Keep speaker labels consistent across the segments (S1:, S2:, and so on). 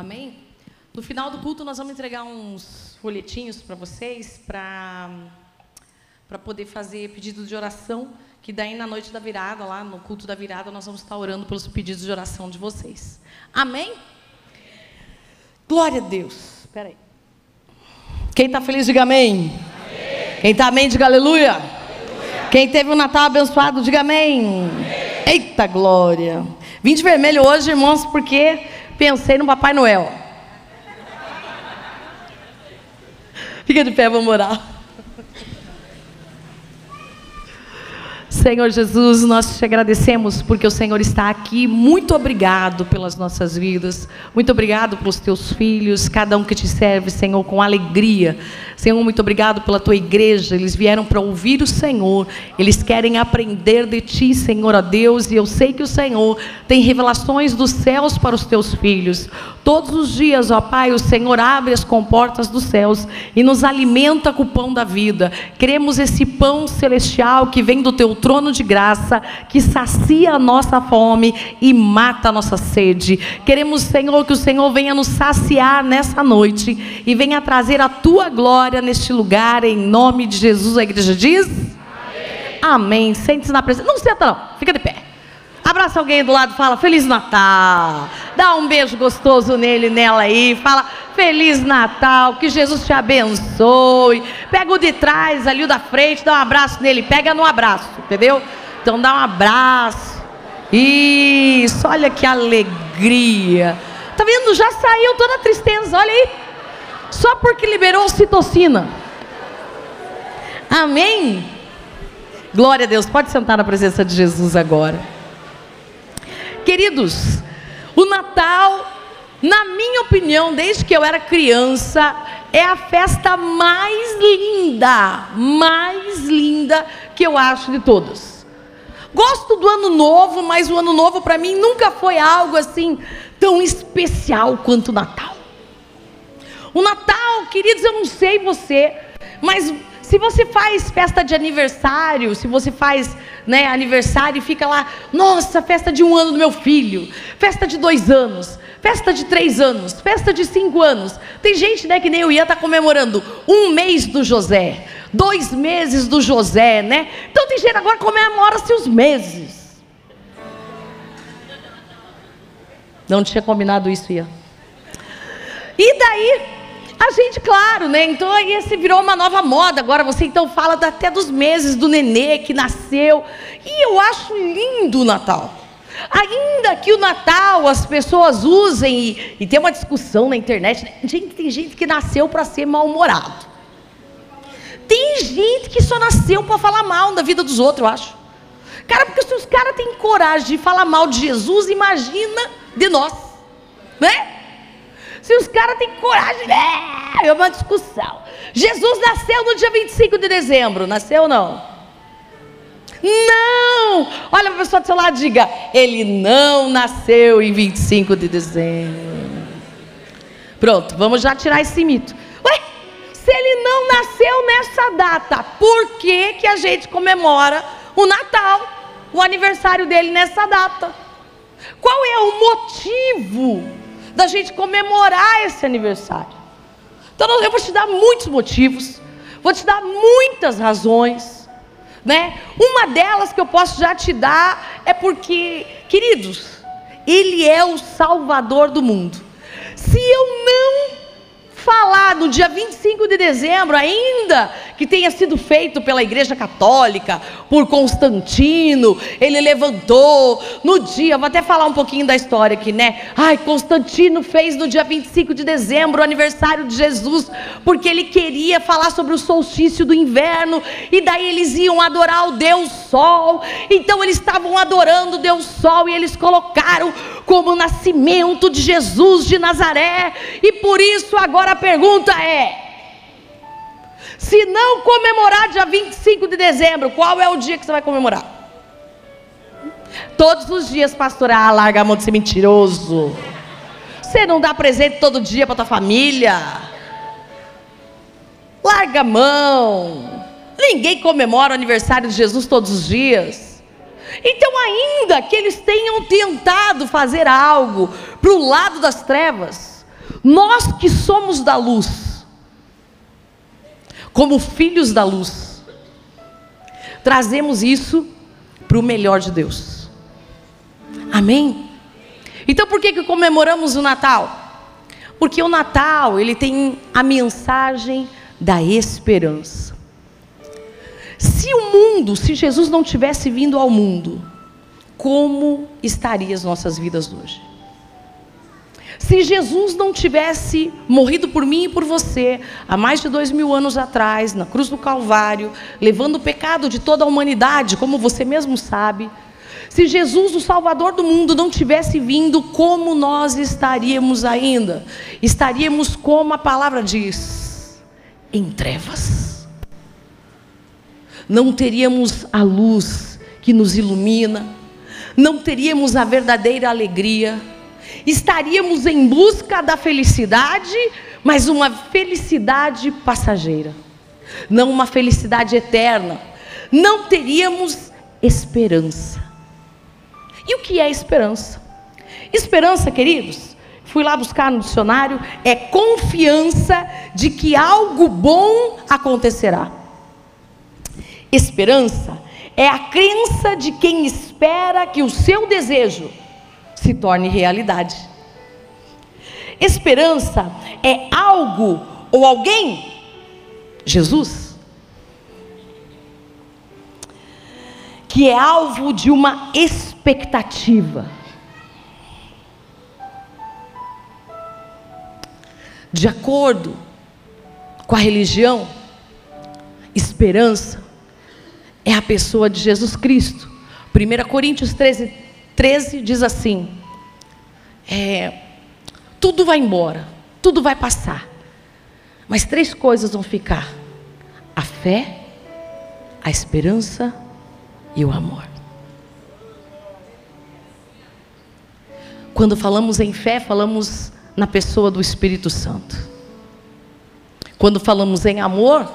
S1: Amém? No final do culto, nós vamos entregar uns folhetinhos para vocês, para poder fazer pedido de oração, que daí na noite da virada, lá no culto da virada, nós vamos estar orando pelos pedidos de oração de vocês. Amém? Glória a Deus. Espera aí. Quem está feliz, diga amém. amém. Quem está amém, diga aleluia. aleluia. Quem teve um Natal abençoado, diga amém. amém. Eita glória. Vim de vermelho hoje, irmãos, porque pensei no Papai Noel. Fica de pé, vamos orar. Senhor Jesus, nós te agradecemos porque o Senhor está aqui. Muito obrigado pelas nossas vidas. Muito obrigado pelos teus filhos, cada um que te serve, Senhor, com alegria. Senhor, muito obrigado pela tua igreja. Eles vieram para ouvir o Senhor. Eles querem aprender de ti, Senhor, a Deus. E eu sei que o Senhor tem revelações dos céus para os teus filhos. Todos os dias, ó Pai, o Senhor abre as comportas dos céus e nos alimenta com o pão da vida. Queremos esse pão celestial que vem do teu trono de graça, que sacia a nossa fome e mata a nossa sede. Queremos, Senhor, que o Senhor venha nos saciar nessa noite e venha trazer a tua glória neste lugar, em nome de Jesus. A igreja diz: Amém. Amém. Sente-se na presença. Não senta, não, fica de pé. Abraça alguém do lado, fala Feliz Natal. Dá um beijo gostoso nele, nela aí. Fala Feliz Natal, que Jesus te abençoe. Pega o de trás, ali o da frente, dá um abraço nele. Pega no abraço, entendeu? Então dá um abraço. Isso, olha que alegria. Tá vendo? Já saiu toda a tristeza, olha aí. Só porque liberou citocina. Amém? Glória a Deus. Pode sentar na presença de Jesus agora. Queridos, o Natal, na minha opinião, desde que eu era criança, é a festa mais linda, mais linda que eu acho de todas. Gosto do ano novo, mas o ano novo para mim nunca foi algo assim tão especial quanto o Natal. O Natal, queridos, eu não sei você, mas se você faz festa de aniversário, se você faz né, aniversário e fica lá, nossa, festa de um ano do meu filho, festa de dois anos, festa de três anos, festa de cinco anos. Tem gente né, que nem eu ia estar tá comemorando um mês do José, dois meses do José, né? Então tem gente agora comemora-se os meses. Não tinha combinado isso, Ian. E daí, a gente, claro, né? Então aí esse virou uma nova moda. Agora você então fala até dos meses do nenê que nasceu. E eu acho lindo o Natal. Ainda que o Natal as pessoas usem e, e tem uma discussão na internet. Né? Gente, tem gente que nasceu para ser mal-humorado. Tem gente que só nasceu para falar mal da vida dos outros, eu acho. Cara, porque se os caras têm coragem de falar mal de Jesus, imagina de nós, né? Se os caras têm coragem, é, é uma discussão. Jesus nasceu no dia 25 de dezembro, nasceu ou não? Não! Olha a pessoa do seu lado e diga: Ele não nasceu em 25 de dezembro. Pronto, vamos já tirar esse mito. Ué, se ele não nasceu nessa data, por que, que a gente comemora o Natal, o aniversário dele nessa data? Qual é o motivo da gente comemorar esse aniversário. Então eu vou te dar muitos motivos, vou te dar muitas razões, né? Uma delas que eu posso já te dar é porque, queridos, ele é o salvador do mundo. Se eu não falar no dia 25 de dezembro, ainda que tenha sido feito pela Igreja Católica, por Constantino, ele levantou no dia, vou até falar um pouquinho da história aqui, né? Ai, Constantino fez no dia 25 de dezembro o aniversário de Jesus, porque ele queria falar sobre o solstício do inverno, e daí eles iam adorar o Deus Sol, então eles estavam adorando o Deus Sol, e eles colocaram como o nascimento de Jesus de Nazaré, e por isso agora a pergunta é: se não comemorar dia 25 de dezembro, qual é o dia que você vai comemorar? Todos os dias, pastor, ah, larga a mão de ser mentiroso. Você não dá presente todo dia para tua família. Larga a mão. Ninguém comemora o aniversário de Jesus todos os dias. Então, ainda que eles tenham tentado fazer algo para o lado das trevas, Nós que somos da luz, como filhos da luz, trazemos isso para o melhor de Deus. Amém? Então por que, que comemoramos o Natal? Porque o Natal, ele tem a mensagem da esperança. Se o mundo, se Jesus não tivesse vindo ao mundo, como estariam as nossas vidas hoje? Se Jesus não tivesse morrido por mim e por você, há mais de dois mil anos atrás, na cruz do Calvário, levando o pecado de toda a humanidade, como você mesmo sabe, se Jesus, o Salvador do mundo, não tivesse vindo, como nós estaríamos ainda? Estaríamos, como a palavra diz, em trevas. Não teríamos a luz que nos ilumina, não teríamos a verdadeira alegria estaríamos em busca da felicidade, mas uma felicidade passageira, não uma felicidade eterna. Não teríamos esperança. E o que é esperança? Esperança, queridos, fui lá buscar no dicionário, é confiança de que algo bom acontecerá. Esperança é a crença de quem espera que o seu desejo se torne realidade. Esperança é algo ou alguém, Jesus, que é alvo de uma expectativa. De acordo com a religião, esperança é a pessoa de Jesus Cristo. 1 Coríntios 13, 13 diz assim: é, tudo vai embora, tudo vai passar, mas três coisas vão ficar: a fé, a esperança e o amor. Quando falamos em fé, falamos na pessoa do Espírito Santo. Quando falamos em amor,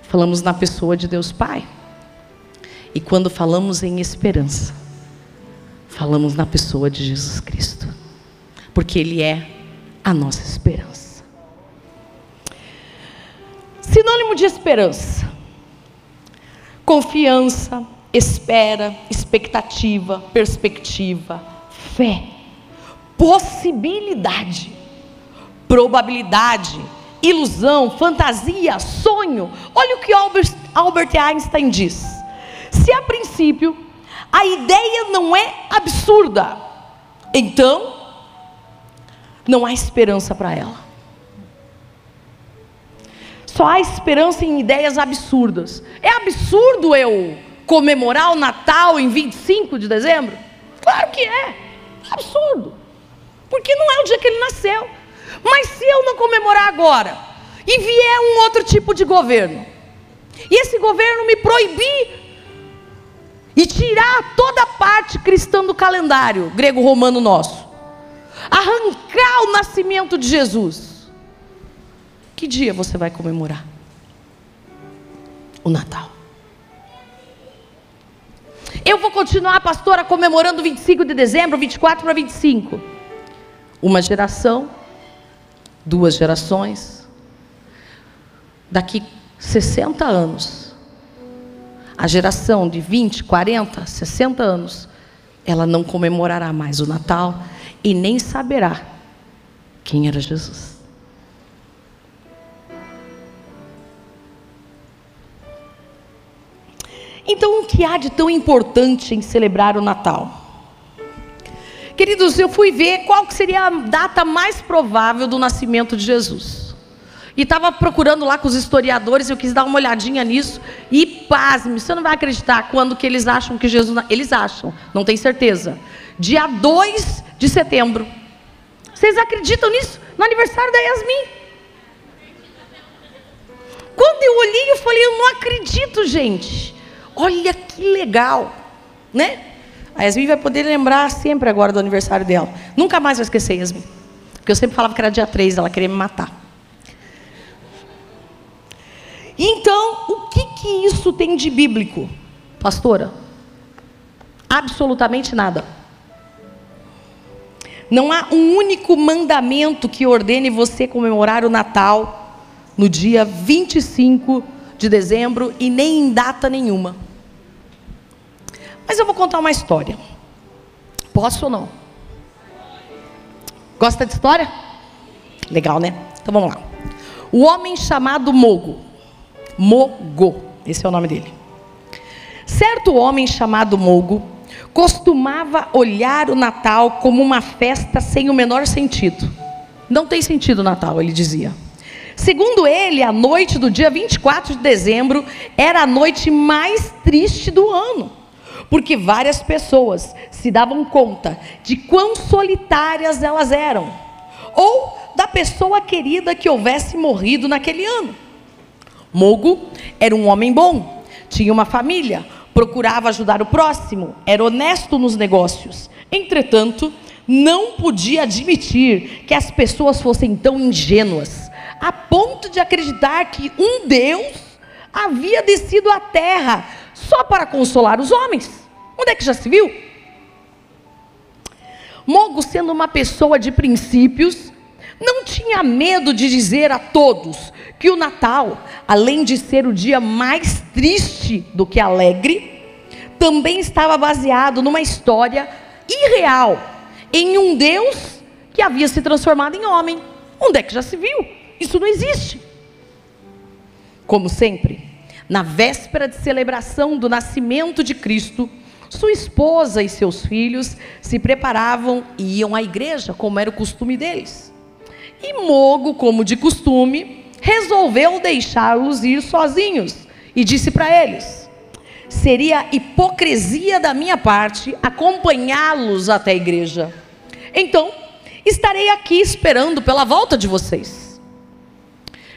S1: falamos na pessoa de Deus Pai. E quando falamos em esperança, falamos na pessoa de Jesus Cristo, porque Ele é a nossa esperança. Sinônimo de esperança: confiança, espera, expectativa, perspectiva, fé, possibilidade, probabilidade, ilusão, fantasia, sonho. Olha o que Albert, Albert Einstein diz. Se a princípio a ideia não é absurda. Então, não há esperança para ela. Só há esperança em ideias absurdas. É absurdo eu comemorar o Natal em 25 de dezembro? Claro que é. Absurdo. Porque não é o dia que ele nasceu. Mas se eu não comemorar agora e vier um outro tipo de governo, e esse governo me proibir e tirar toda a parte cristã do calendário grego-romano nosso, arrancar o nascimento de Jesus, que dia você vai comemorar? O Natal. Eu vou continuar, pastora, comemorando 25 de dezembro, 24 para 25. Uma geração, duas gerações. Daqui 60 anos, a geração de 20, 40, 60 anos, ela não comemorará mais o Natal e nem saberá quem era Jesus. Então, o que há de tão importante em celebrar o Natal? Queridos, eu fui ver qual seria a data mais provável do nascimento de Jesus. E estava procurando lá com os historiadores, eu quis dar uma olhadinha nisso. E pasme, você não vai acreditar quando que eles acham que Jesus. Eles acham, não tem certeza. Dia 2 de setembro. Vocês acreditam nisso? No aniversário da Yasmin. Quando eu olhei, eu falei, eu não acredito, gente. Olha que legal, né? A Yasmin vai poder lembrar sempre agora do aniversário dela. Nunca mais vai esquecer, Yasmin. Porque eu sempre falava que era dia 3, ela queria me matar. Então, o que, que isso tem de bíblico, pastora? Absolutamente nada. Não há um único mandamento que ordene você comemorar o Natal no dia 25 de dezembro e nem em data nenhuma. Mas eu vou contar uma história. Posso ou não? Gosta de história? Legal, né? Então vamos lá. O homem chamado Mogo. Mogo, esse é o nome dele. Certo homem chamado Mogo costumava olhar o Natal como uma festa sem o menor sentido. Não tem sentido o Natal, ele dizia. Segundo ele, a noite do dia 24 de dezembro era a noite mais triste do ano, porque várias pessoas se davam conta de quão solitárias elas eram, ou da pessoa querida que houvesse morrido naquele ano. Mogo era um homem bom, tinha uma família, procurava ajudar o próximo, era honesto nos negócios. Entretanto, não podia admitir que as pessoas fossem tão ingênuas, a ponto de acreditar que um Deus havia descido à terra só para consolar os homens. Onde é que já se viu? Mogo, sendo uma pessoa de princípios, não tinha medo de dizer a todos que o Natal, além de ser o dia mais triste do que alegre, também estava baseado numa história irreal, em um Deus que havia se transformado em homem. Onde é que já se viu? Isso não existe. Como sempre, na véspera de celebração do nascimento de Cristo, sua esposa e seus filhos se preparavam e iam à igreja, como era o costume deles. E Mogo, como de costume, resolveu deixá-los ir sozinhos e disse para eles: seria hipocrisia da minha parte acompanhá-los até a igreja. Então, estarei aqui esperando pela volta de vocês.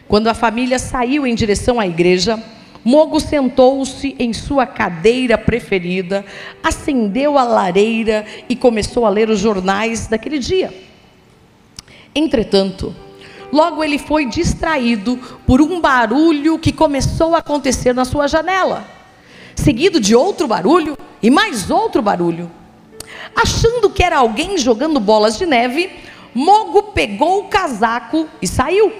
S1: Quando a família saiu em direção à igreja, Mogo sentou-se em sua cadeira preferida, acendeu a lareira e começou a ler os jornais daquele dia. Entretanto, logo ele foi distraído por um barulho que começou a acontecer na sua janela, seguido de outro barulho e mais outro barulho. Achando que era alguém jogando bolas de neve, Mogo pegou o casaco e saiu,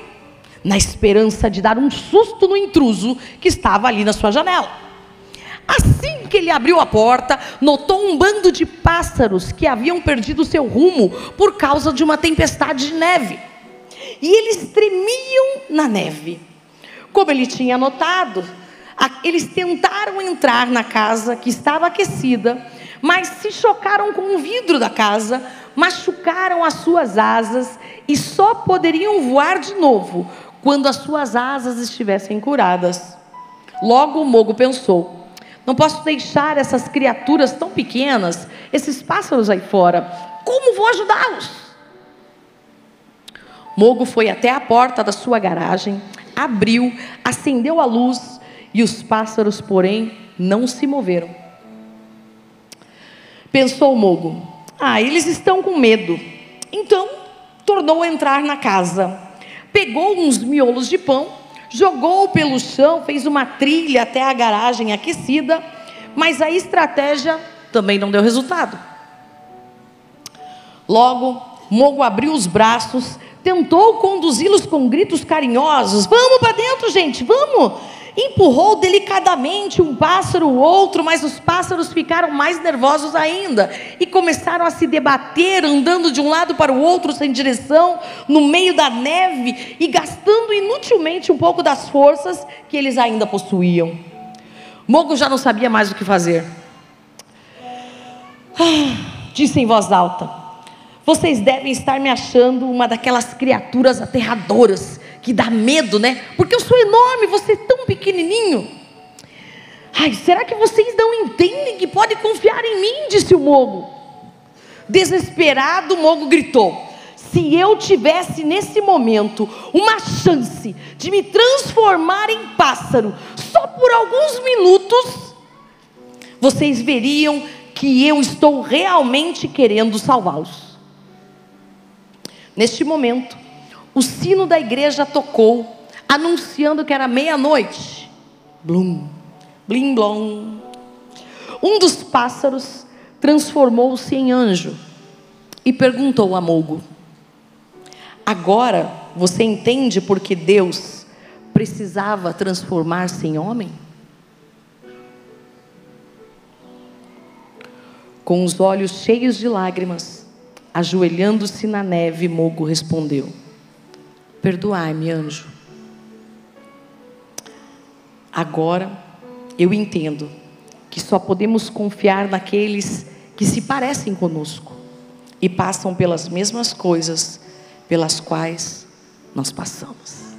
S1: na esperança de dar um susto no intruso que estava ali na sua janela. Assim que ele abriu a porta, notou um bando de pássaros que haviam perdido seu rumo por causa de uma tempestade de neve. E eles tremiam na neve. Como ele tinha notado, eles tentaram entrar na casa que estava aquecida, mas se chocaram com o vidro da casa, machucaram as suas asas e só poderiam voar de novo quando as suas asas estivessem curadas. Logo o Mogo pensou: não posso deixar essas criaturas tão pequenas, esses pássaros aí fora. Como vou ajudá-los? Mogo foi até a porta da sua garagem, abriu, acendeu a luz e os pássaros, porém, não se moveram. Pensou Mogo: Ah, eles estão com medo. Então, tornou a entrar na casa. Pegou uns miolos de pão jogou pelo chão, fez uma trilha até a garagem aquecida, mas a estratégia também não deu resultado. Logo, Mogo abriu os braços, tentou conduzi-los com gritos carinhosos: Vamos para dentro, gente, vamos! Empurrou delicadamente um pássaro ou outro, mas os pássaros ficaram mais nervosos ainda e começaram a se debater, andando de um lado para o outro sem direção, no meio da neve e gastando inutilmente um pouco das forças que eles ainda possuíam. Mogo já não sabia mais o que fazer. Ah, disse em voz alta: Vocês devem estar me achando uma daquelas criaturas aterradoras que dá medo, né? Porque eu sou enorme, você é tão pequenininho. Ai, será que vocês não entendem que pode confiar em mim? Disse o Mogo. Desesperado, o Mogo gritou: Se eu tivesse nesse momento uma chance de me transformar em pássaro, só por alguns minutos, vocês veriam que eu estou realmente querendo salvá-los. Neste momento, o sino da igreja tocou, anunciando que era meia-noite. Blum, blim blom. Um dos pássaros transformou-se em anjo. e perguntou a Mogo: Agora você entende por que Deus precisava transformar-se em homem? Com os olhos cheios de lágrimas, ajoelhando-se na neve, Mogo respondeu: Perdoai-me, anjo. Agora eu entendo que só podemos confiar naqueles que se parecem conosco e passam pelas mesmas coisas pelas quais nós passamos.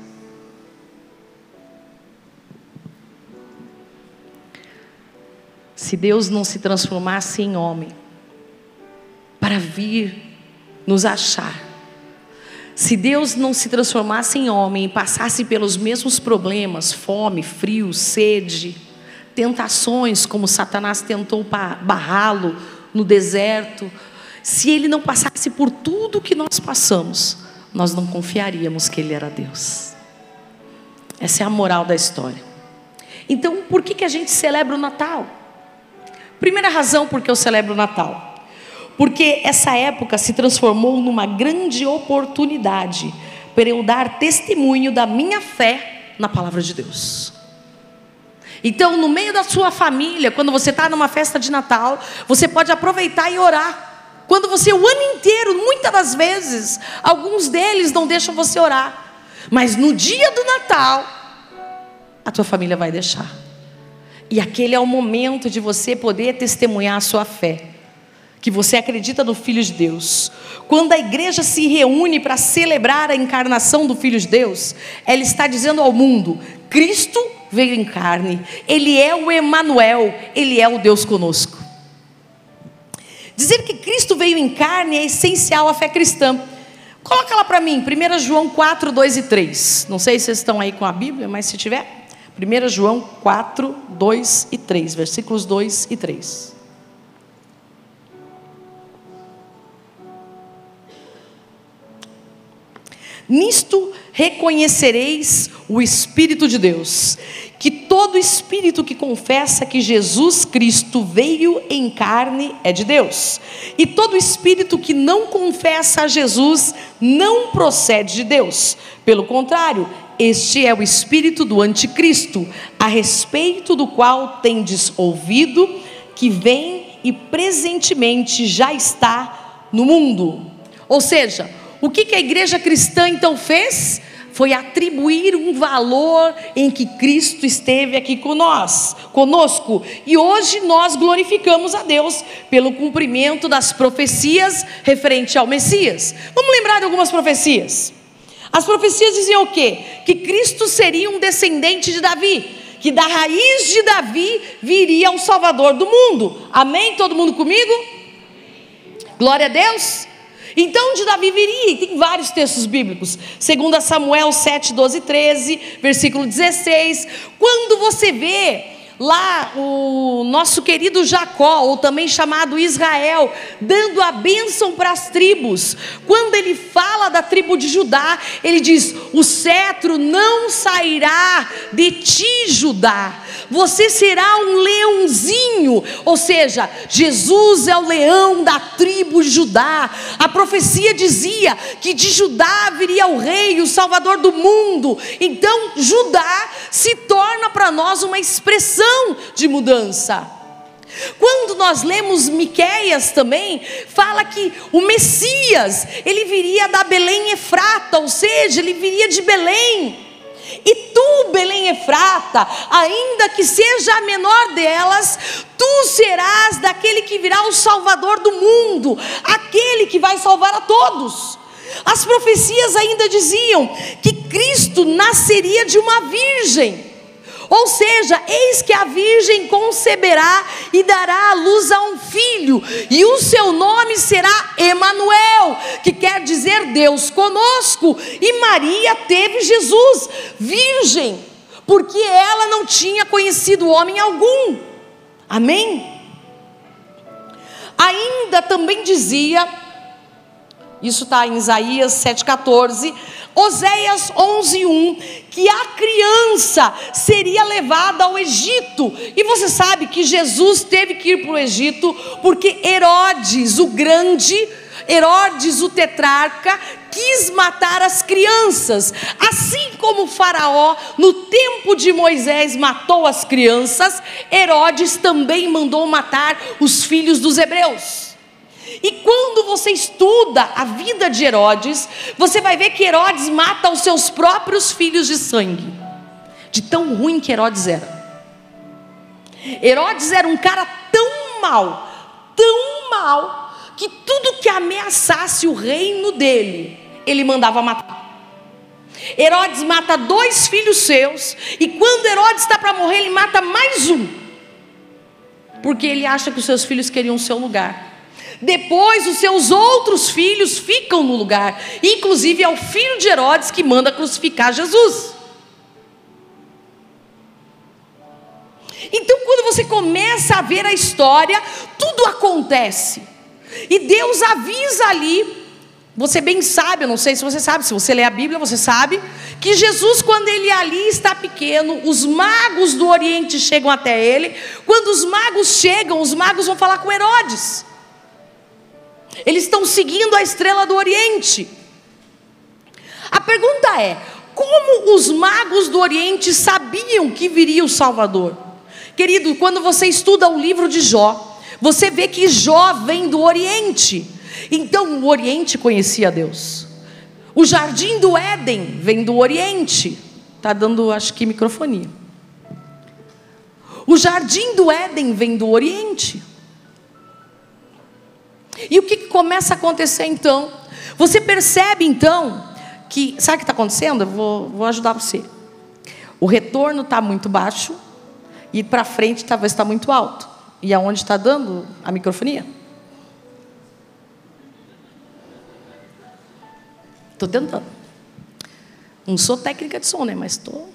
S1: Se Deus não se transformasse em homem para vir nos achar, se Deus não se transformasse em homem e passasse pelos mesmos problemas, fome, frio, sede, tentações, como Satanás tentou barrá-lo no deserto, se ele não passasse por tudo que nós passamos, nós não confiaríamos que ele era Deus. Essa é a moral da história. Então, por que, que a gente celebra o Natal? Primeira razão porque eu celebro o Natal. Porque essa época se transformou numa grande oportunidade para eu dar testemunho da minha fé na palavra de Deus. Então, no meio da sua família, quando você está numa festa de Natal, você pode aproveitar e orar. Quando você o ano inteiro, muitas das vezes, alguns deles não deixam você orar. Mas no dia do Natal, a tua família vai deixar. E aquele é o momento de você poder testemunhar a sua fé. Que você acredita no Filho de Deus. Quando a igreja se reúne para celebrar a encarnação do Filho de Deus, ela está dizendo ao mundo: Cristo veio em carne, Ele é o Emanuel, Ele é o Deus conosco. Dizer que Cristo veio em carne é essencial à fé cristã. Coloca lá para mim, 1 João 4, 2 e 3. Não sei se vocês estão aí com a Bíblia, mas se tiver, 1 João 4, 2 e 3, versículos 2 e 3. Nisto reconhecereis o Espírito de Deus, que todo espírito que confessa que Jesus Cristo veio em carne é de Deus, e todo espírito que não confessa a Jesus não procede de Deus. Pelo contrário, este é o espírito do anticristo, a respeito do qual tendes ouvido que vem e presentemente já está no mundo. Ou seja, o que, que a igreja cristã então fez? Foi atribuir um valor em que Cristo esteve aqui nós, conosco. E hoje nós glorificamos a Deus pelo cumprimento das profecias referente ao Messias. Vamos lembrar de algumas profecias. As profecias diziam o quê? Que Cristo seria um descendente de Davi, que da raiz de Davi viria o Salvador do mundo. Amém? Todo mundo comigo? Glória a Deus. Então de Davi viria, e tem vários textos bíblicos, segundo Samuel 7, 12 e 13, versículo 16, quando você vê lá o nosso querido Jacó, ou também chamado Israel, dando a bênção para as tribos. Quando ele fala da tribo de Judá, ele diz: O cetro não sairá de ti, Judá. Você será um leãozinho, ou seja, Jesus é o leão da tribo de Judá. A profecia dizia que de Judá viria o rei, o salvador do mundo. Então, Judá se torna para nós uma expressão de mudança. Quando nós lemos Miqueias também, fala que o Messias, ele viria da Belém Efrata, ou seja, ele viria de Belém. E tu, Belém Efrata, ainda que seja a menor delas, tu serás daquele que virá o Salvador do mundo, aquele que vai salvar a todos. As profecias ainda diziam que Cristo nasceria de uma virgem. Ou seja, eis que a virgem conceberá e dará à luz a um filho, e o seu nome será Emanuel, que quer dizer Deus conosco. E Maria teve Jesus, virgem, porque ela não tinha conhecido homem algum. Amém? Ainda também dizia, isso está em Isaías 7,14 Oséias 11:1 que a criança seria levada ao Egito. E você sabe que Jesus teve que ir para o Egito porque Herodes, o grande, Herodes, o tetrarca, quis matar as crianças, assim como Faraó, no tempo de Moisés, matou as crianças, Herodes também mandou matar os filhos dos hebreus. E quando você estuda a vida de Herodes, você vai ver que Herodes mata os seus próprios filhos de sangue, de tão ruim que Herodes era. Herodes era um cara tão mal, tão mal, que tudo que ameaçasse o reino dele, ele mandava matar. Herodes mata dois filhos seus, e quando Herodes está para morrer, ele mata mais um, porque ele acha que os seus filhos queriam o seu lugar. Depois, os seus outros filhos ficam no lugar, inclusive é o filho de Herodes que manda crucificar Jesus. Então, quando você começa a ver a história, tudo acontece. E Deus avisa ali, você bem sabe, eu não sei se você sabe, se você lê a Bíblia, você sabe, que Jesus, quando ele ali está pequeno, os magos do Oriente chegam até ele. Quando os magos chegam, os magos vão falar com Herodes. Eles estão seguindo a estrela do Oriente. A pergunta é: como os magos do Oriente sabiam que viria o Salvador? Querido, quando você estuda o livro de Jó, você vê que Jó vem do Oriente. Então o Oriente conhecia Deus. O jardim do Éden vem do Oriente. Tá dando, acho que microfonia. O jardim do Éden vem do Oriente. E o que, começa a acontecer então? Você percebe então que, sabe o que está acontecendo? Eu vou, vou ajudar você. O retorno está muito baixo, e para frente talvez está muito alto. E aonde está dando a microfonia? Estou tentando. Não sou técnica de som, né? Mas estou.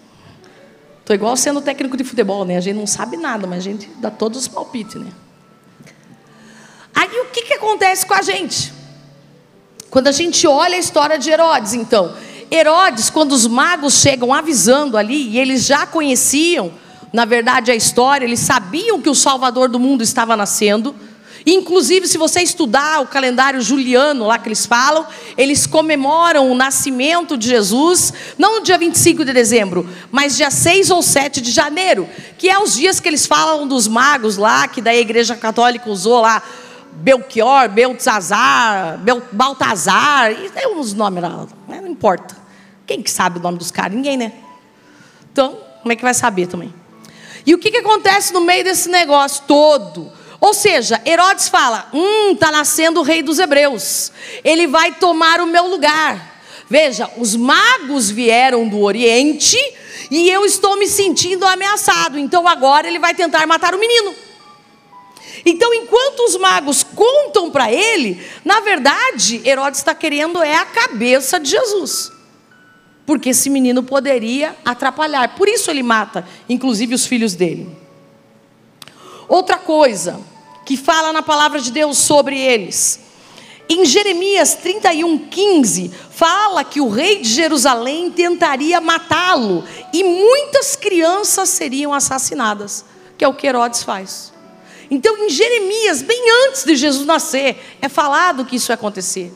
S1: Estou igual sendo técnico de futebol, né? A gente não sabe nada, mas a gente dá todos os palpites, né? Aí o que, que acontece com a gente? Quando a gente olha a história de Herodes, então. Herodes, quando os magos chegam avisando ali, e eles já conheciam na verdade, a história, eles sabiam que o Salvador do mundo estava nascendo. Inclusive, se você estudar o calendário juliano lá que eles falam, eles comemoram o nascimento de Jesus, não no dia 25 de dezembro, mas dia 6 ou 7 de janeiro, que é os dias que eles falam dos magos lá, que da igreja católica usou lá, Belchior, Beltzazar, Bel, Baltazar, tem uns nomes lá, não importa. Quem que sabe o nome dos caras? Ninguém, né? Então, como é que vai saber também? E o que, que acontece no meio desse negócio todo? Ou seja, Herodes fala: Hum, está nascendo o rei dos hebreus, ele vai tomar o meu lugar. Veja, os magos vieram do Oriente e eu estou me sentindo ameaçado, então agora ele vai tentar matar o menino. Então, enquanto os magos contam para ele, na verdade, Herodes está querendo é a cabeça de Jesus porque esse menino poderia atrapalhar. Por isso ele mata, inclusive, os filhos dele. Outra coisa que fala na palavra de Deus sobre eles. Em Jeremias 31, 15, fala que o rei de Jerusalém tentaria matá-lo e muitas crianças seriam assassinadas, que é o que Herodes faz. Então, em Jeremias, bem antes de Jesus nascer, é falado que isso ia acontecer.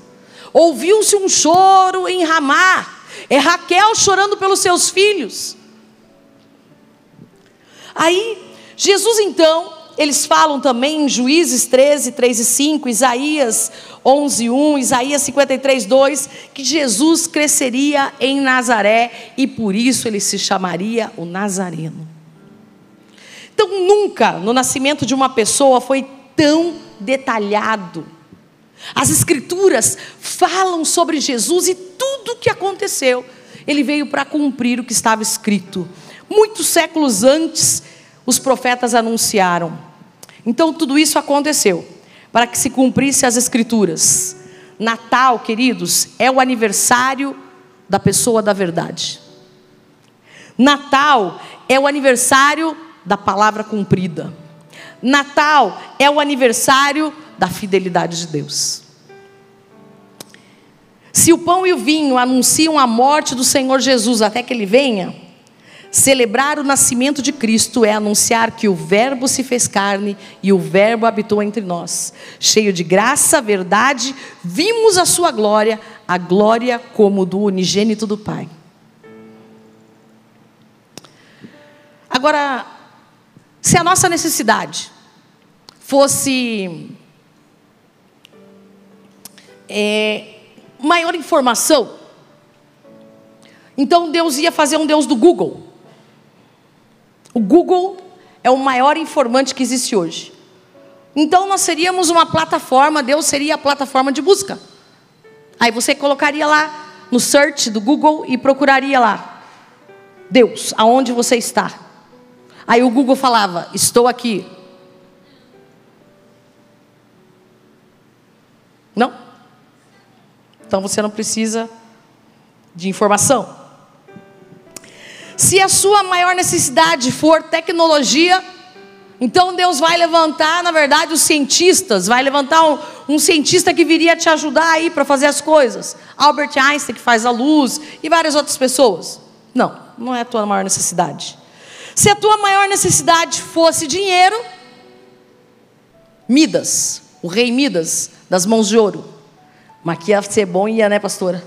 S1: Ouviu-se um choro em Ramá, é Raquel chorando pelos seus filhos. Aí, Jesus então, eles falam também em Juízes 13, 3 e 5, Isaías 11, 1, Isaías 53, 2, que Jesus cresceria em Nazaré e por isso ele se chamaria o Nazareno. Então, nunca no nascimento de uma pessoa foi tão detalhado as Escrituras falam sobre Jesus e tudo o que aconteceu. Ele veio para cumprir o que estava escrito. Muitos séculos antes, os profetas anunciaram. Então, tudo isso aconteceu para que se cumprisse as Escrituras. Natal, queridos, é o aniversário da pessoa da verdade. Natal é o aniversário da palavra cumprida. Natal é o aniversário da fidelidade de Deus. Se o pão e o vinho anunciam a morte do Senhor Jesus até que ele venha, Celebrar o nascimento de Cristo é anunciar que o Verbo se fez carne e o Verbo habitou entre nós. Cheio de graça, verdade, vimos a sua glória, a glória como do unigênito do Pai. Agora, se a nossa necessidade fosse é, maior informação, então Deus ia fazer um Deus do Google. O Google é o maior informante que existe hoje. Então nós seríamos uma plataforma, Deus seria a plataforma de busca. Aí você colocaria lá no search do Google e procuraria lá Deus, aonde você está? Aí o Google falava: "Estou aqui". Não? Então você não precisa de informação. Se a sua maior necessidade for tecnologia, então Deus vai levantar, na verdade, os cientistas, vai levantar um, um cientista que viria te ajudar aí para fazer as coisas. Albert Einstein, que faz a luz, e várias outras pessoas. Não, não é a tua maior necessidade. Se a tua maior necessidade fosse dinheiro, Midas, o rei Midas, das mãos de ouro. Mas que ia ser bom, ia, né, pastora?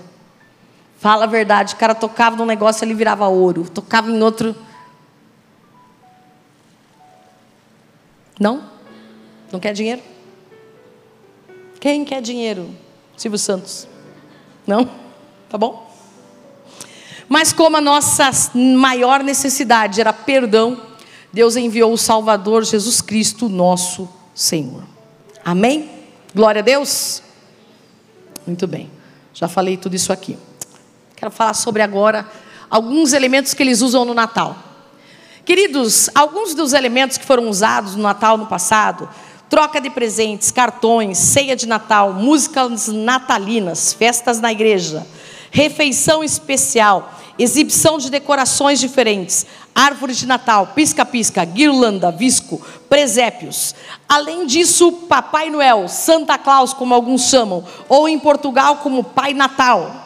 S1: Fala a verdade, o cara tocava num negócio, ele virava ouro. Tocava em outro. Não? Não quer dinheiro? Quem quer dinheiro? Silvio Santos. Não? Tá bom? Mas como a nossa maior necessidade era perdão, Deus enviou o Salvador Jesus Cristo, nosso Senhor. Amém? Glória a Deus. Muito bem. Já falei tudo isso aqui. Quero falar sobre agora alguns elementos que eles usam no Natal. Queridos, alguns dos elementos que foram usados no Natal no passado, troca de presentes, cartões, ceia de Natal, músicas natalinas, festas na igreja, refeição especial, exibição de decorações diferentes, árvore de Natal, pisca-pisca, guirlanda, visco, presépios. Além disso, Papai Noel, Santa Claus, como alguns chamam, ou em Portugal como Pai Natal.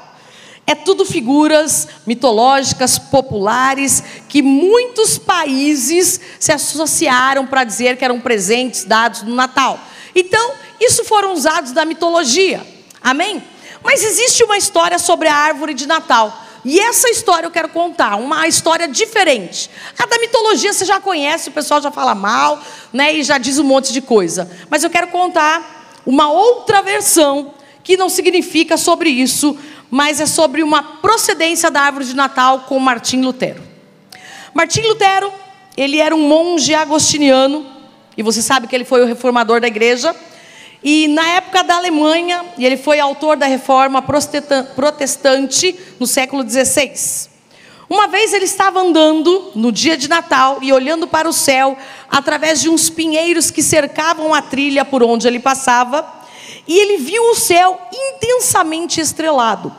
S1: É tudo figuras mitológicas, populares, que muitos países se associaram para dizer que eram presentes dados no Natal. Então, isso foram usados da mitologia. Amém? Mas existe uma história sobre a árvore de Natal. E essa história eu quero contar, uma história diferente. A da mitologia você já conhece, o pessoal já fala mal, né, e já diz um monte de coisa. Mas eu quero contar uma outra versão que não significa sobre isso, mas é sobre uma procedência da árvore de Natal com Martim Lutero. Martim Lutero, ele era um monge agostiniano, e você sabe que ele foi o reformador da igreja. E na época da Alemanha, e ele foi autor da reforma protestante no século XVI. Uma vez ele estava andando no dia de Natal e olhando para o céu através de uns pinheiros que cercavam a trilha por onde ele passava e ele viu o céu intensamente estrelado,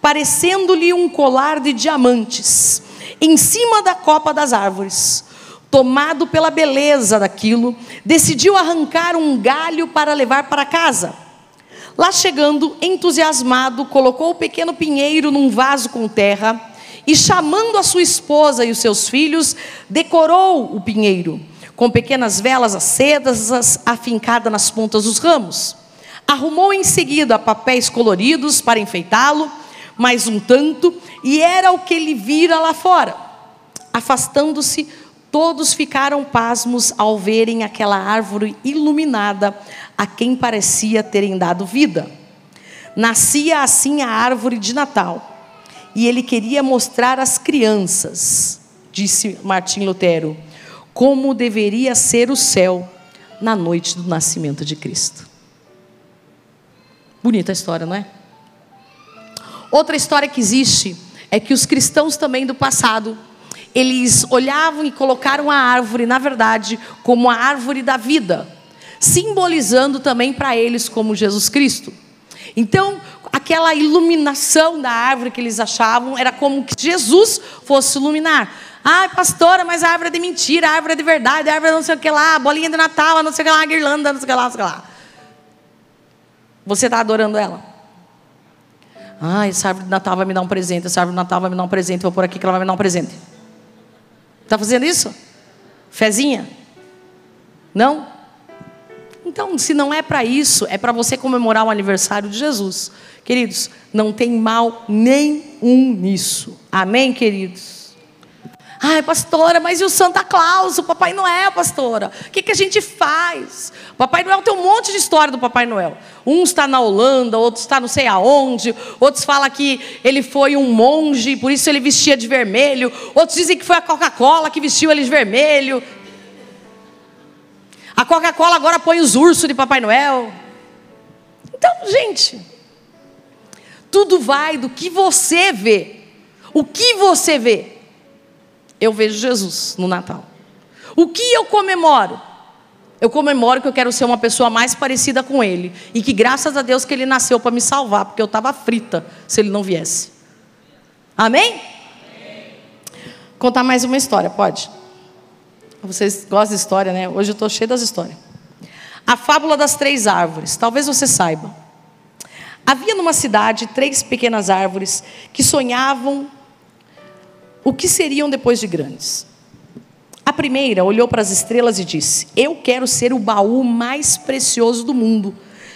S1: parecendo-lhe um colar de diamantes, em cima da copa das árvores. Tomado pela beleza daquilo, decidiu arrancar um galho para levar para casa. Lá chegando, entusiasmado, colocou o pequeno pinheiro num vaso com terra e, chamando a sua esposa e os seus filhos, decorou o pinheiro com pequenas velas acesas afincadas nas pontas dos ramos. Arrumou em seguida papéis coloridos para enfeitá-lo, mais um tanto, e era o que ele vira lá fora. Afastando-se, todos ficaram pasmos ao verem aquela árvore iluminada a quem parecia terem dado vida. Nascia assim a árvore de Natal, e ele queria mostrar às crianças, disse Martim Lutero, como deveria ser o céu na noite do nascimento de Cristo. Bonita a história, não é? Outra história que existe é que os cristãos também do passado, eles olhavam e colocaram a árvore, na verdade, como a árvore da vida, simbolizando também para eles como Jesus Cristo. Então, aquela iluminação da árvore que eles achavam era como que Jesus fosse iluminar. Ai, pastora, mas a árvore é de mentira, a árvore é de verdade, a árvore é não sei o que lá, a bolinha de Natal, não sei o que lá, a guirlanda, não sei o que lá, não sei o que lá. Você está adorando ela? Ah, essa árvore de Natal vai me dar um presente, essa árvore de Natal vai me dar um presente, vou por aqui que ela vai me dar um presente. Está fazendo isso? Fezinha? Não? Então, se não é para isso, é para você comemorar o aniversário de Jesus. Queridos, não tem mal nenhum nisso. Amém, queridos? Ai, pastora, mas e o Santa Claus, o Papai Noel, pastora? O que, que a gente faz? O Papai Noel tem um monte de história do Papai Noel. Um está na Holanda, outro está não sei aonde, outros falam que ele foi um monge, por isso ele vestia de vermelho, outros dizem que foi a Coca-Cola que vestiu ele de vermelho. A Coca-Cola agora põe os ursos de Papai Noel. Então, gente, tudo vai do que você vê. O que você vê? Eu vejo Jesus no Natal. O que eu comemoro? Eu comemoro que eu quero ser uma pessoa mais parecida com Ele. E que graças a Deus que Ele nasceu para me salvar, porque eu estava frita se Ele não viesse. Amém? Amém? Contar mais uma história, pode? Vocês gostam de história, né? Hoje eu estou cheio das histórias. A fábula das três árvores. Talvez você saiba. Havia numa cidade três pequenas árvores que sonhavam o que seriam depois de grandes. A primeira olhou para as estrelas e disse: Eu quero ser o baú mais precioso do mundo,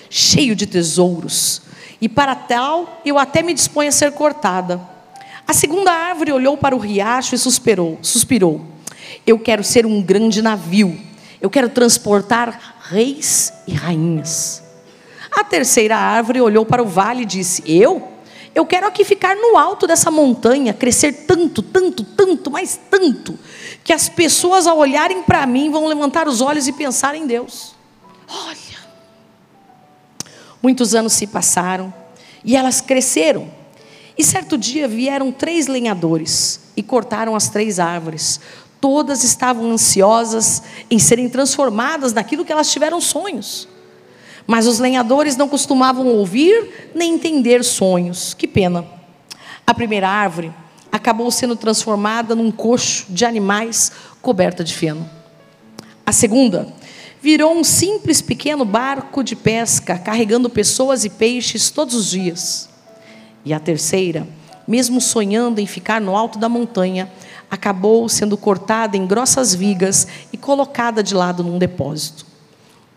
S1: cheio de tesouros. E para tal, eu até me disponho a ser cortada. A segunda árvore olhou para o riacho e suspirou. suspirou. Eu quero ser um grande navio. Eu quero transportar reis e rainhas. A terceira árvore olhou para o vale e disse: Eu? Eu quero aqui ficar no alto dessa montanha, crescer tanto, tanto, tanto, mais tanto, que as pessoas ao olharem para mim vão levantar os olhos e pensar em Deus. Olha. Muitos anos se passaram e elas cresceram. E certo dia vieram três lenhadores e cortaram as três árvores, Todas estavam ansiosas em serem transformadas naquilo que elas tiveram sonhos. Mas os lenhadores não costumavam ouvir nem entender sonhos. Que pena. A primeira árvore acabou sendo transformada num coxo de animais coberta de feno. A segunda virou um simples pequeno barco de pesca carregando pessoas e peixes todos os dias. E a terceira, mesmo sonhando em ficar no alto da montanha, acabou sendo cortada em grossas vigas e colocada de lado num depósito.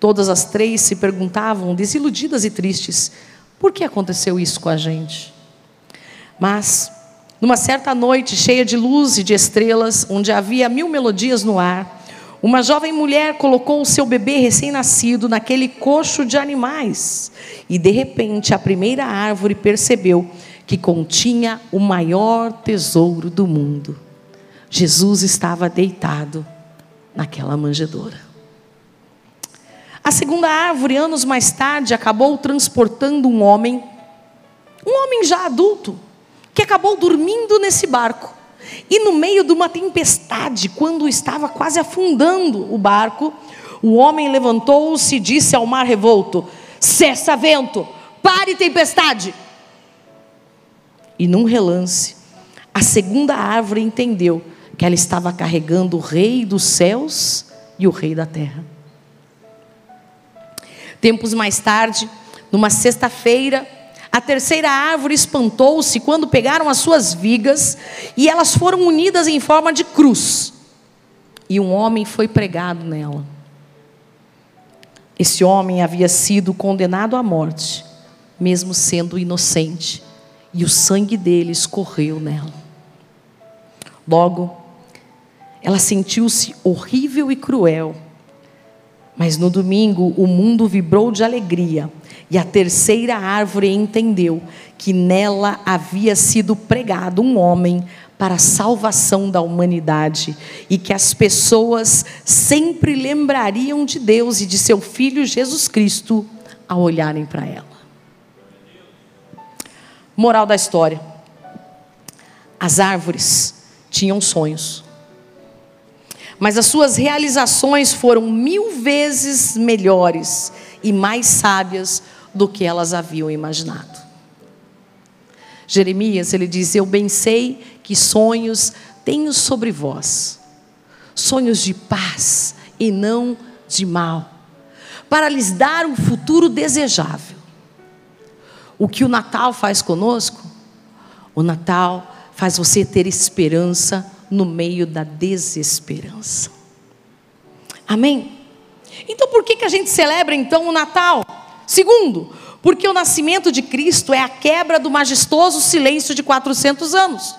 S1: Todas as três se perguntavam, desiludidas e tristes, por que aconteceu isso com a gente? Mas, numa certa noite cheia de luz e de estrelas, onde havia mil melodias no ar, uma jovem mulher colocou o seu bebê recém-nascido naquele coxo de animais. E de repente a primeira árvore percebeu que continha o maior tesouro do mundo. Jesus estava deitado naquela manjedoura. A segunda árvore, anos mais tarde, acabou transportando um homem, um homem já adulto, que acabou dormindo nesse barco. E no meio de uma tempestade, quando estava quase afundando o barco, o homem levantou-se e disse ao mar revolto: Cessa vento, pare tempestade. E num relance, a segunda árvore entendeu que ela estava carregando o rei dos céus e o rei da terra. Tempos mais tarde, numa sexta-feira, a terceira árvore espantou-se quando pegaram as suas vigas e elas foram unidas em forma de cruz. E um homem foi pregado nela. Esse homem havia sido condenado à morte, mesmo sendo inocente, e o sangue dele escorreu nela. Logo, ela sentiu-se horrível e cruel. Mas no domingo o mundo vibrou de alegria e a terceira árvore entendeu que nela havia sido pregado um homem para a salvação da humanidade e que as pessoas sempre lembrariam de Deus e de seu filho Jesus Cristo ao olharem para ela. Moral da história: as árvores tinham sonhos mas as suas realizações foram mil vezes melhores e mais sábias do que elas haviam imaginado. Jeremias, ele diz: Eu bem sei que sonhos tenho sobre vós, sonhos de paz e não de mal, para lhes dar um futuro desejável. O que o Natal faz conosco? O Natal faz você ter esperança no meio da desesperança. Amém? Então por que, que a gente celebra então o Natal? Segundo, porque o nascimento de Cristo é a quebra do majestoso silêncio de 400 anos.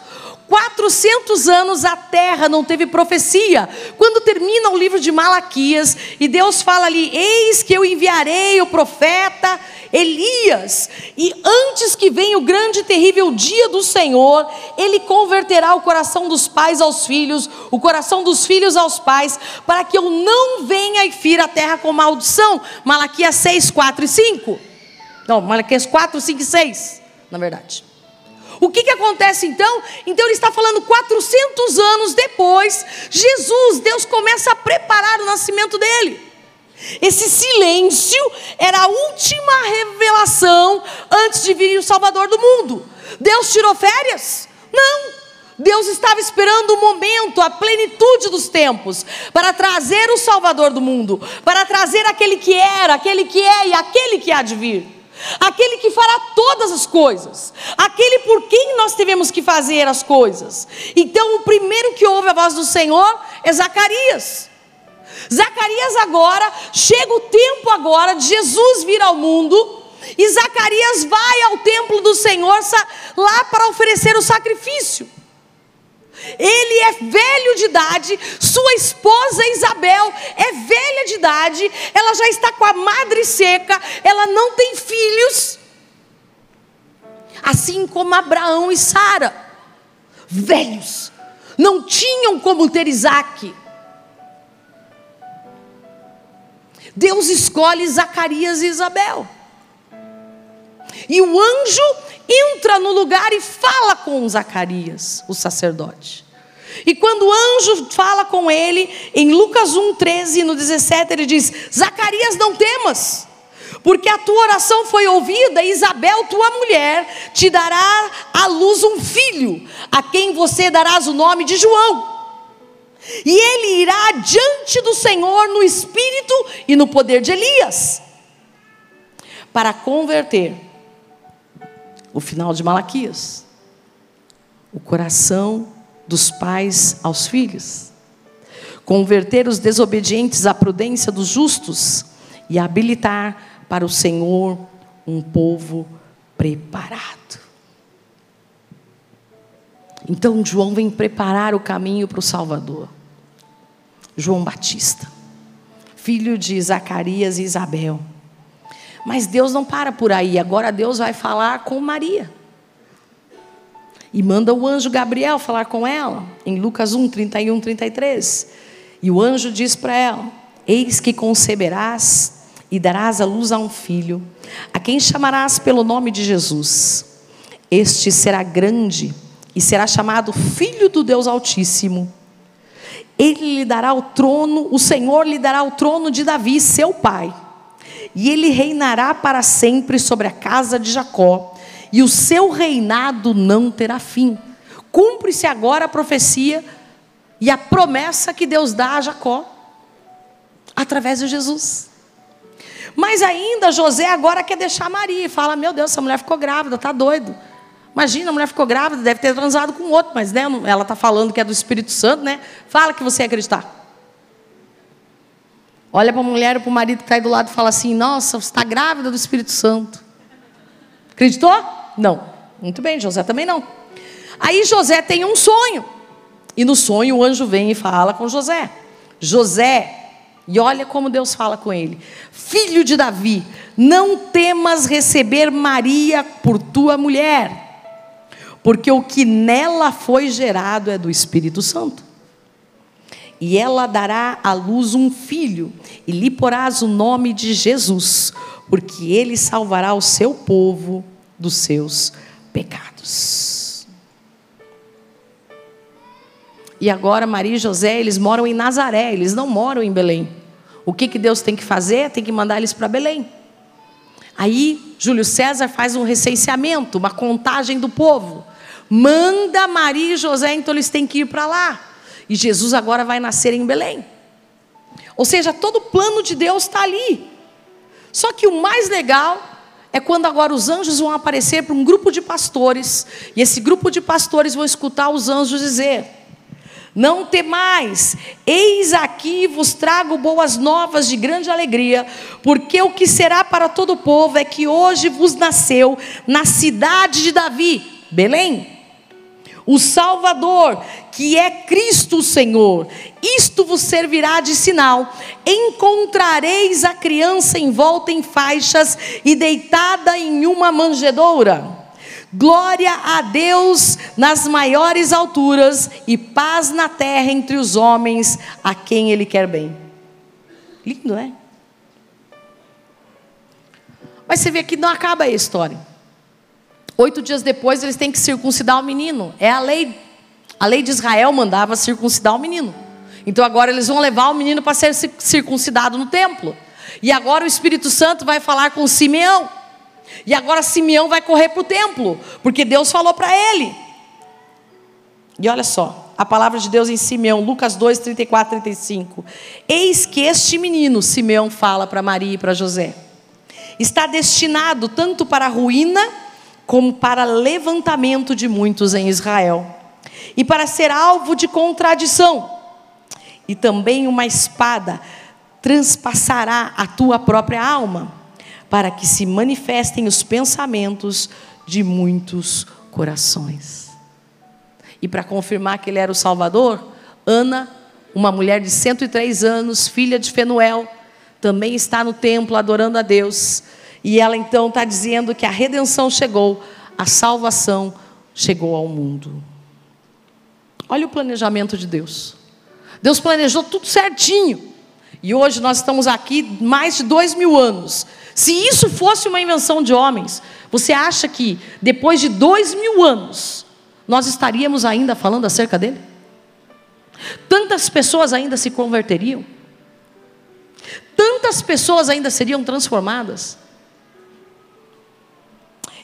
S1: 400 anos a terra não teve profecia. Quando termina o livro de Malaquias e Deus fala ali: Eis que eu enviarei o profeta Elias, e antes que venha o grande e terrível dia do Senhor, ele converterá o coração dos pais aos filhos, o coração dos filhos aos pais, para que eu não venha e fira a terra com maldição. Malaquias 6, 4 e 5. Não, Malaquias 4, 5 e 6, na verdade. O que, que acontece então? Então ele está falando 400 anos depois, Jesus, Deus começa a preparar o nascimento dele. Esse silêncio era a última revelação antes de vir o Salvador do mundo. Deus tirou férias? Não. Deus estava esperando o momento, a plenitude dos tempos, para trazer o Salvador do mundo, para trazer aquele que era, aquele que é e aquele que há de vir. Aquele que fará todas as coisas, aquele por quem nós tivemos que fazer as coisas. Então, o primeiro que ouve a voz do Senhor é Zacarias. Zacarias agora, chega o tempo agora de Jesus vir ao mundo, e Zacarias vai ao templo do Senhor lá para oferecer o sacrifício. Ele é velho de idade, sua esposa Isabel é velha de idade, ela já está com a madre seca, ela não tem filhos. Assim como Abraão e Sara, velhos, não tinham como ter Isaac. Deus escolhe Zacarias e Isabel. E o anjo entra no lugar e fala com Zacarias, o sacerdote. E quando o anjo fala com ele, em Lucas 1, 13, no 17, ele diz: Zacarias, não temas, porque a tua oração foi ouvida, e Isabel, tua mulher, te dará à luz um filho, a quem você darás o nome de João. E ele irá diante do Senhor no espírito e no poder de Elias, para converter o final de Malaquias, o coração dos pais aos filhos, converter os desobedientes à prudência dos justos e habilitar para o Senhor um povo preparado. Então João vem preparar o caminho para o Salvador. João Batista, filho de Zacarias e Isabel. Mas Deus não para por aí, agora Deus vai falar com Maria. E manda o anjo Gabriel falar com ela, em Lucas 1, 31, 33. E o anjo diz para ela: Eis que conceberás e darás à luz a um filho, a quem chamarás pelo nome de Jesus. Este será grande e será chamado Filho do Deus Altíssimo. Ele lhe dará o trono, o Senhor lhe dará o trono de Davi, seu pai, e ele reinará para sempre sobre a casa de Jacó, e o seu reinado não terá fim. Cumpre-se agora a profecia e a promessa que Deus dá a Jacó, através de Jesus. Mas ainda José agora quer deixar Maria e fala: Meu Deus, essa mulher ficou grávida, está doido. Imagina, a mulher ficou grávida, deve ter transado com outro, mas né, ela está falando que é do Espírito Santo, né? Fala que você acreditar. Olha para a mulher ou para o marido que está aí do lado e fala assim: Nossa, você está grávida do Espírito Santo. Acreditou? Não. Muito bem, José também não. Aí José tem um sonho. E no sonho o anjo vem e fala com José: José, e olha como Deus fala com ele: Filho de Davi, não temas receber Maria por tua mulher porque o que nela foi gerado é do Espírito Santo. E ela dará à luz um filho, e lhe porás o nome de Jesus, porque ele salvará o seu povo dos seus pecados. E agora Maria e José, eles moram em Nazaré, eles não moram em Belém. O que, que Deus tem que fazer? Tem que mandar eles para Belém. Aí Júlio César faz um recenseamento, uma contagem do povo. Manda Maria e José, então eles têm que ir para lá. E Jesus agora vai nascer em Belém. Ou seja, todo o plano de Deus está ali. Só que o mais legal é quando agora os anjos vão aparecer para um grupo de pastores. E esse grupo de pastores vão escutar os anjos dizer: Não temais, eis aqui vos trago boas novas de grande alegria, porque o que será para todo o povo é que hoje vos nasceu na cidade de Davi, Belém, o Salvador, que é Cristo o Senhor. Isto vos servirá de sinal: encontrareis a criança envolta em faixas e deitada em uma manjedoura. Glória a Deus nas maiores alturas e paz na terra entre os homens a quem Ele quer bem. Lindo, né? Mas você vê que não acaba a história. Oito dias depois eles têm que circuncidar o menino. É a lei. A lei de Israel mandava circuncidar o menino. Então agora eles vão levar o menino para ser circuncidado no templo. E agora o Espírito Santo vai falar com Simeão. E agora Simeão vai correr para o templo, porque Deus falou para ele. E olha só, a palavra de Deus em Simeão, Lucas 2, 34, 35. Eis que este menino, Simeão fala para Maria e para José, está destinado tanto para a ruína, como para levantamento de muitos em Israel, e para ser alvo de contradição, e também uma espada transpassará a tua própria alma para que se manifestem os pensamentos de muitos corações. E para confirmar que ele era o Salvador, Ana, uma mulher de 103 anos, filha de Fenuel, também está no templo adorando a Deus. E ela então está dizendo que a redenção chegou, a salvação chegou ao mundo. Olha o planejamento de Deus. Deus planejou tudo certinho. E hoje nós estamos aqui mais de dois mil anos se isso fosse uma invenção de homens, você acha que depois de dois mil anos nós estaríamos ainda falando acerca dele? Tantas pessoas ainda se converteriam? Tantas pessoas ainda seriam transformadas?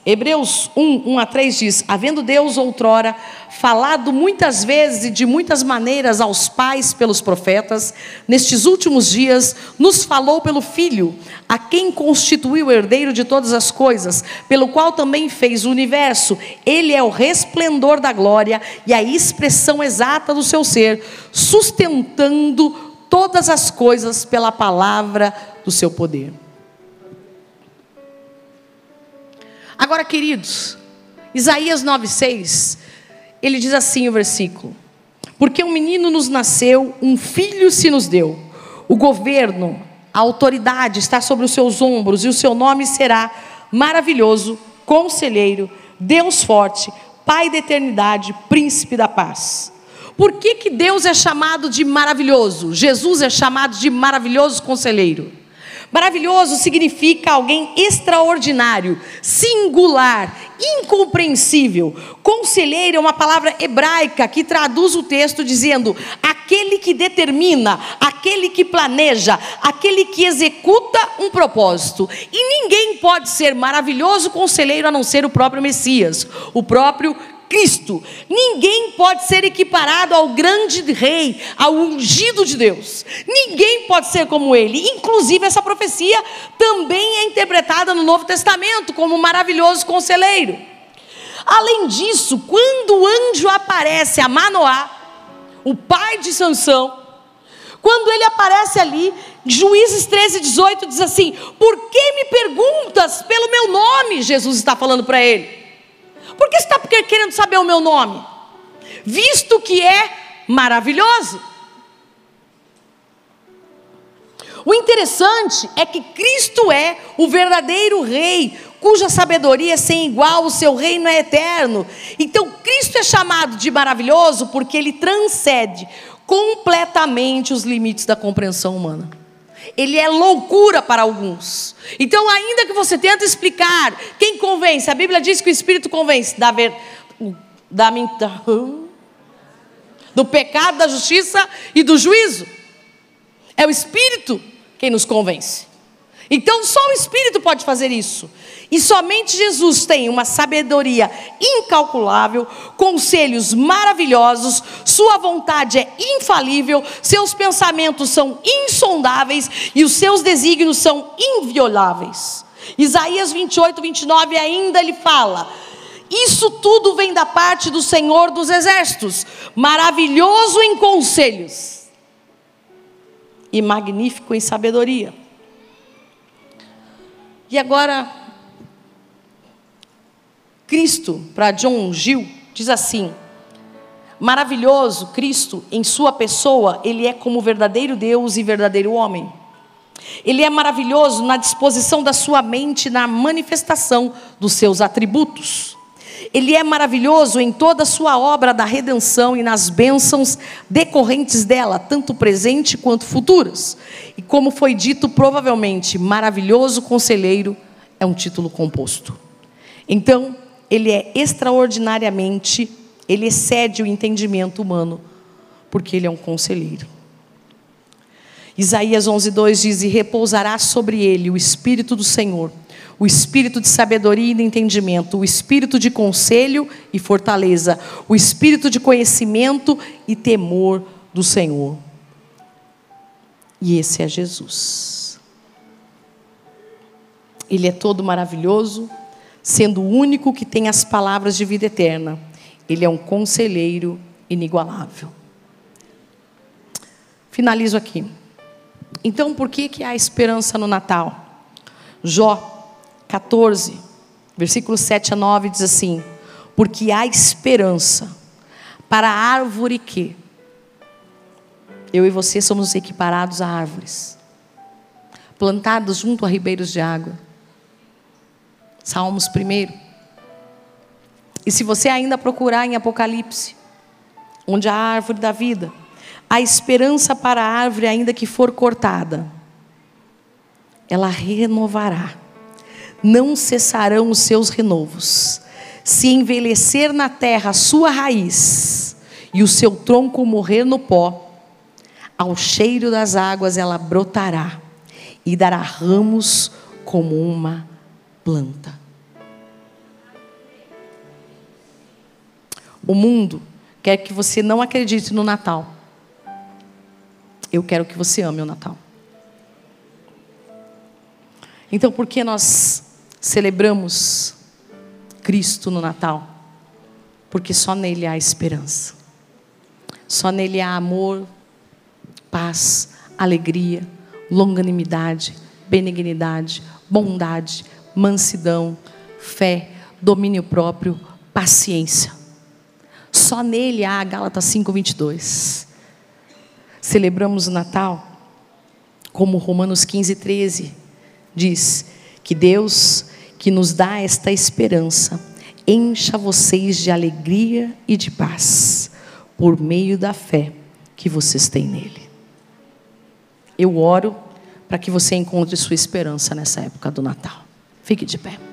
S1: Hebreus 1, 1 a 3 diz: Havendo Deus outrora falado muitas vezes e de muitas maneiras aos pais pelos profetas, nestes últimos dias nos falou pelo Filho, a quem constituiu o herdeiro de todas as coisas, pelo qual também fez o universo. Ele é o resplendor da glória e a expressão exata do seu ser, sustentando todas as coisas pela palavra do seu poder. Agora, queridos, Isaías 9,6, ele diz assim o versículo: Porque um menino nos nasceu, um filho se nos deu, o governo, a autoridade está sobre os seus ombros, e o seu nome será maravilhoso, conselheiro, Deus forte, Pai da eternidade, príncipe da paz. Por que, que Deus é chamado de maravilhoso? Jesus é chamado de maravilhoso conselheiro. Maravilhoso significa alguém extraordinário, singular, incompreensível. Conselheiro é uma palavra hebraica que traduz o texto dizendo aquele que determina, aquele que planeja, aquele que executa um propósito. E ninguém pode ser maravilhoso conselheiro a não ser o próprio Messias, o próprio Cristo. Ninguém pode ser equiparado ao grande rei, ao ungido de Deus. Ninguém pode ser como ele. Inclusive, essa profecia também é interpretada no Novo Testamento como um maravilhoso conselheiro. Além disso, quando o anjo aparece a Manoá, o pai de Sansão, quando ele aparece ali, Juízes 13, 18 diz assim: Por que me perguntas pelo meu nome? Jesus está falando para ele. Por que você está querendo saber o meu nome? Visto que é maravilhoso. O interessante é que Cristo é o verdadeiro Rei, cuja sabedoria é sem igual, o seu reino é eterno. Então, Cristo é chamado de maravilhoso porque ele transcende completamente os limites da compreensão humana ele é loucura para alguns. Então, ainda que você tente explicar, quem convence? A Bíblia diz que o Espírito convence da, ver, da, da do pecado, da justiça e do juízo. É o Espírito quem nos convence. Então, só o Espírito pode fazer isso. E somente Jesus tem uma sabedoria incalculável, conselhos maravilhosos, sua vontade é infalível, seus pensamentos são insondáveis e os seus desígnios são invioláveis. Isaías 28, 29 ainda ele fala Isso tudo vem da parte do Senhor dos Exércitos, maravilhoso em conselhos e magnífico em sabedoria. E agora, Cristo, para John Gil, diz assim: maravilhoso, Cristo, em Sua pessoa, Ele é como verdadeiro Deus e verdadeiro homem. Ele é maravilhoso na disposição da sua mente, na manifestação dos seus atributos. Ele é maravilhoso em toda a sua obra da redenção e nas bênçãos decorrentes dela, tanto presente quanto futuras. E como foi dito, provavelmente, maravilhoso conselheiro é um título composto. Então, ele é extraordinariamente, ele excede o entendimento humano, porque ele é um conselheiro. Isaías 11:2 diz: "E repousará sobre ele o espírito do Senhor, o espírito de sabedoria e de entendimento, o espírito de conselho e fortaleza, o espírito de conhecimento e temor do Senhor." E esse é Jesus. Ele é todo maravilhoso, sendo o único que tem as palavras de vida eterna. Ele é um conselheiro inigualável. Finalizo aqui. Então, por que, que há esperança no Natal? Jó 14, versículo 7 a 9 diz assim: Porque há esperança para a árvore que eu e você somos equiparados a árvores, plantados junto a ribeiros de água. Salmos primeiro. E se você ainda procurar em Apocalipse, onde a árvore da vida, a esperança para a árvore, ainda que for cortada, ela renovará. Não cessarão os seus renovos. Se envelhecer na terra a sua raiz e o seu tronco morrer no pó, ao cheiro das águas ela brotará e dará ramos como uma planta. O mundo quer que você não acredite no Natal. Eu quero que você ame o Natal. Então, por que nós celebramos Cristo no Natal? Porque só nele há esperança. Só nele há amor, paz, alegria, longanimidade, benignidade, bondade, mansidão, fé, domínio próprio, paciência. Só nele há Gálatas 5:22 celebramos o Natal, como Romanos 15, 13 diz, que Deus que nos dá esta esperança, encha vocês de alegria e de paz, por meio da fé que vocês têm nele. Eu oro para que você encontre sua esperança nessa época do Natal. Fique de pé.